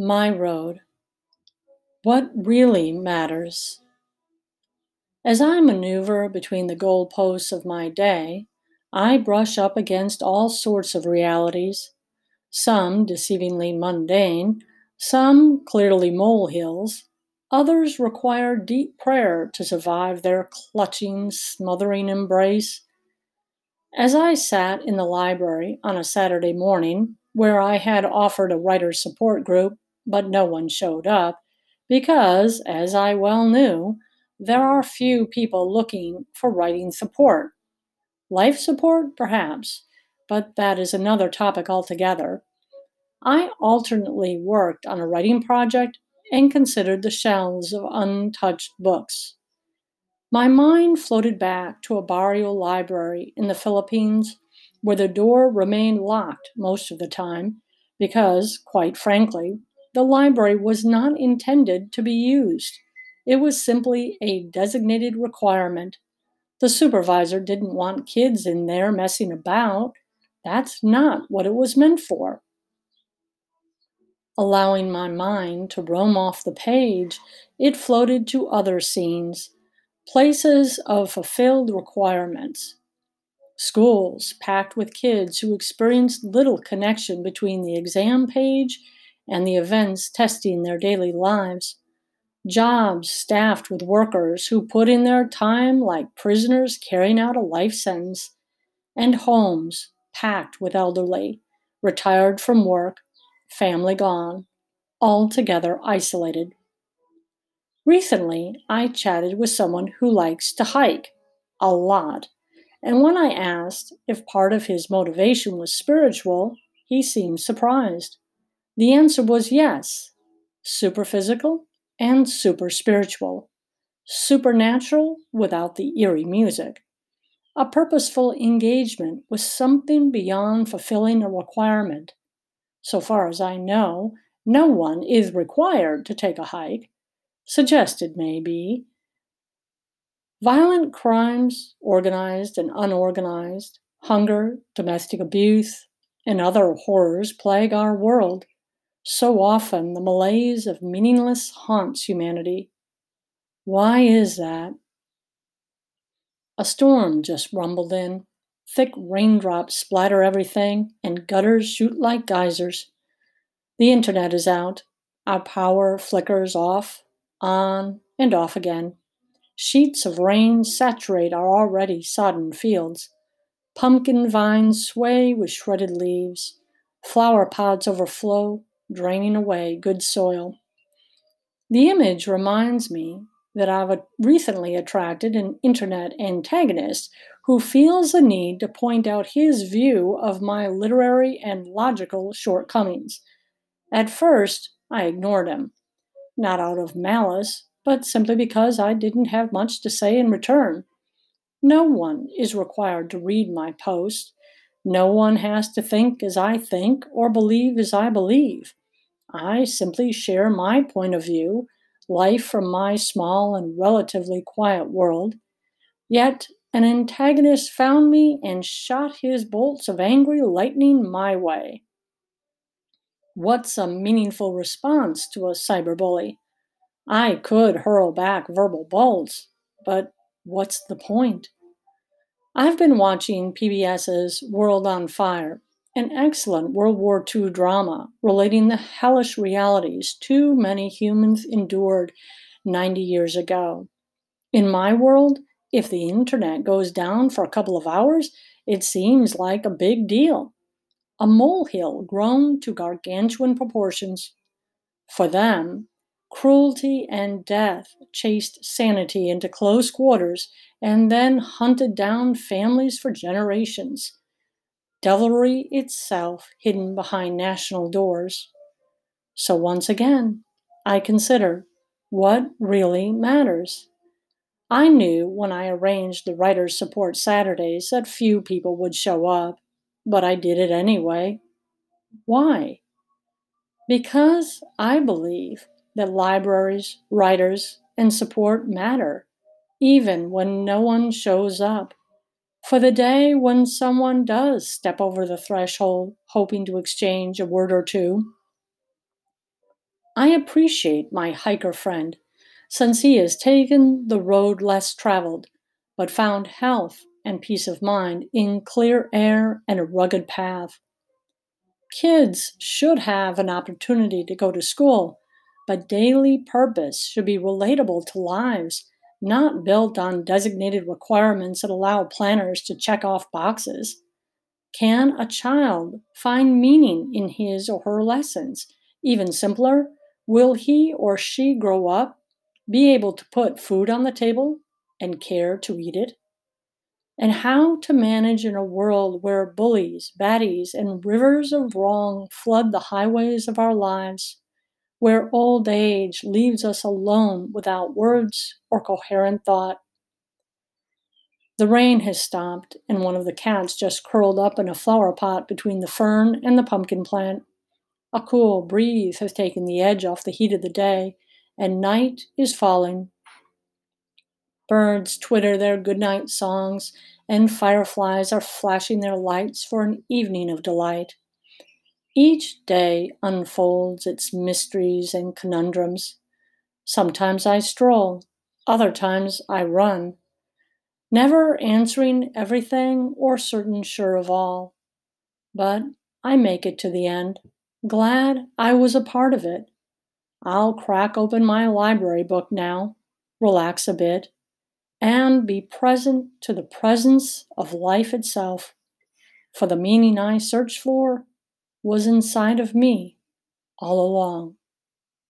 My road. What really matters? As I maneuver between the goalposts of my day, I brush up against all sorts of realities, some deceivingly mundane, some clearly molehills, others require deep prayer to survive their clutching, smothering embrace. As I sat in the library on a Saturday morning, where I had offered a writer's support group, but no one showed up, because, as I well knew, there are few people looking for writing support. Life support, perhaps, but that is another topic altogether. I alternately worked on a writing project and considered the shelves of untouched books. My mind floated back to a barrio library in the Philippines where the door remained locked most of the time because, quite frankly, the library was not intended to be used. It was simply a designated requirement. The supervisor didn't want kids in there messing about. That's not what it was meant for. Allowing my mind to roam off the page, it floated to other scenes, places of fulfilled requirements. Schools packed with kids who experienced little connection between the exam page and the events testing their daily lives. Jobs staffed with workers who put in their time like prisoners carrying out a life sentence. And homes packed with elderly, retired from work, family gone, altogether isolated. Recently, I chatted with someone who likes to hike a lot, and when I asked if part of his motivation was spiritual, he seemed surprised. The answer was yes, super physical and super spiritual, supernatural without the eerie music, a purposeful engagement with something beyond fulfilling a requirement, so far as I know, no one is required to take a hike. Suggested, maybe. Violent crimes, organized and unorganized, hunger, domestic abuse, and other horrors plague our world. So often the malaise of meaningless haunts humanity. Why is that? A storm just rumbled in, Thick raindrops splatter everything, and gutters shoot like geysers. The internet is out. Our power flickers off, on, and off again. Sheets of rain saturate our already sodden fields. Pumpkin vines sway with shredded leaves. Flower pods overflow, draining away good soil. The image reminds me that I've recently attracted an internet antagonist who feels the need to point out his view of my literary and logical shortcomings. At first, I ignored him, not out of malice, but simply because I didn't have much to say in return. No one is required to read my post. No one has to think as I think or believe as I believe. I simply share my point of view, life from my small and relatively quiet world. Yet an antagonist found me and shot his bolts of angry lightning my way. What's a meaningful response to a cyberbully? I could hurl back verbal bolts, but what's the point? I've been watching PBS's World on Fire, an excellent World War II drama relating the hellish realities too many humans endured 90 years ago. In my world, if the internet goes down for a couple of hours, it seems like a big deal. A molehill grown to gargantuan proportions. For them, cruelty and death chased sanity into close quarters and then hunted down families for generations. Devilry itself hidden behind national doors. So once again, I consider what really matters. I knew when I arranged the Writers Support Saturdays that few people would show up, but I did it anyway. Why? Because I believe that libraries, writers, and support matter, even when no one shows up. For the day when someone does step over the threshold, hoping to exchange a word or two, I appreciate my hiker friend, since he has taken the road less traveled, but found health and peace of mind in clear air and a rugged path. Kids should have an opportunity to go to school, but daily purpose should be relatable to lives, not built on designated requirements that allow planners to check off boxes. Can a child find meaning in his or her lessons? Even simpler, will he or she grow up, be able to put food on the table and care to eat it? And how to manage in a world where bullies, baddies, and rivers of wrong flood the highways of our lives, where old age leaves us alone without words or coherent thought. The rain has stopped, and one of the cats just curled up in a flower pot between the fern and the pumpkin plant. A cool breeze has taken the edge off the heat of the day, and night is falling. Birds twitter their goodnight songs, and fireflies are flashing their lights for an evening of delight. Each day unfolds its mysteries and conundrums. Sometimes I stroll, other times I run never answering everything or certain sure of all. But I make it to the end, glad I was a part of it. I'll crack open my library book now, relax a bit, and be present to the presence of life itself. For the meaning I search for was inside of me all along.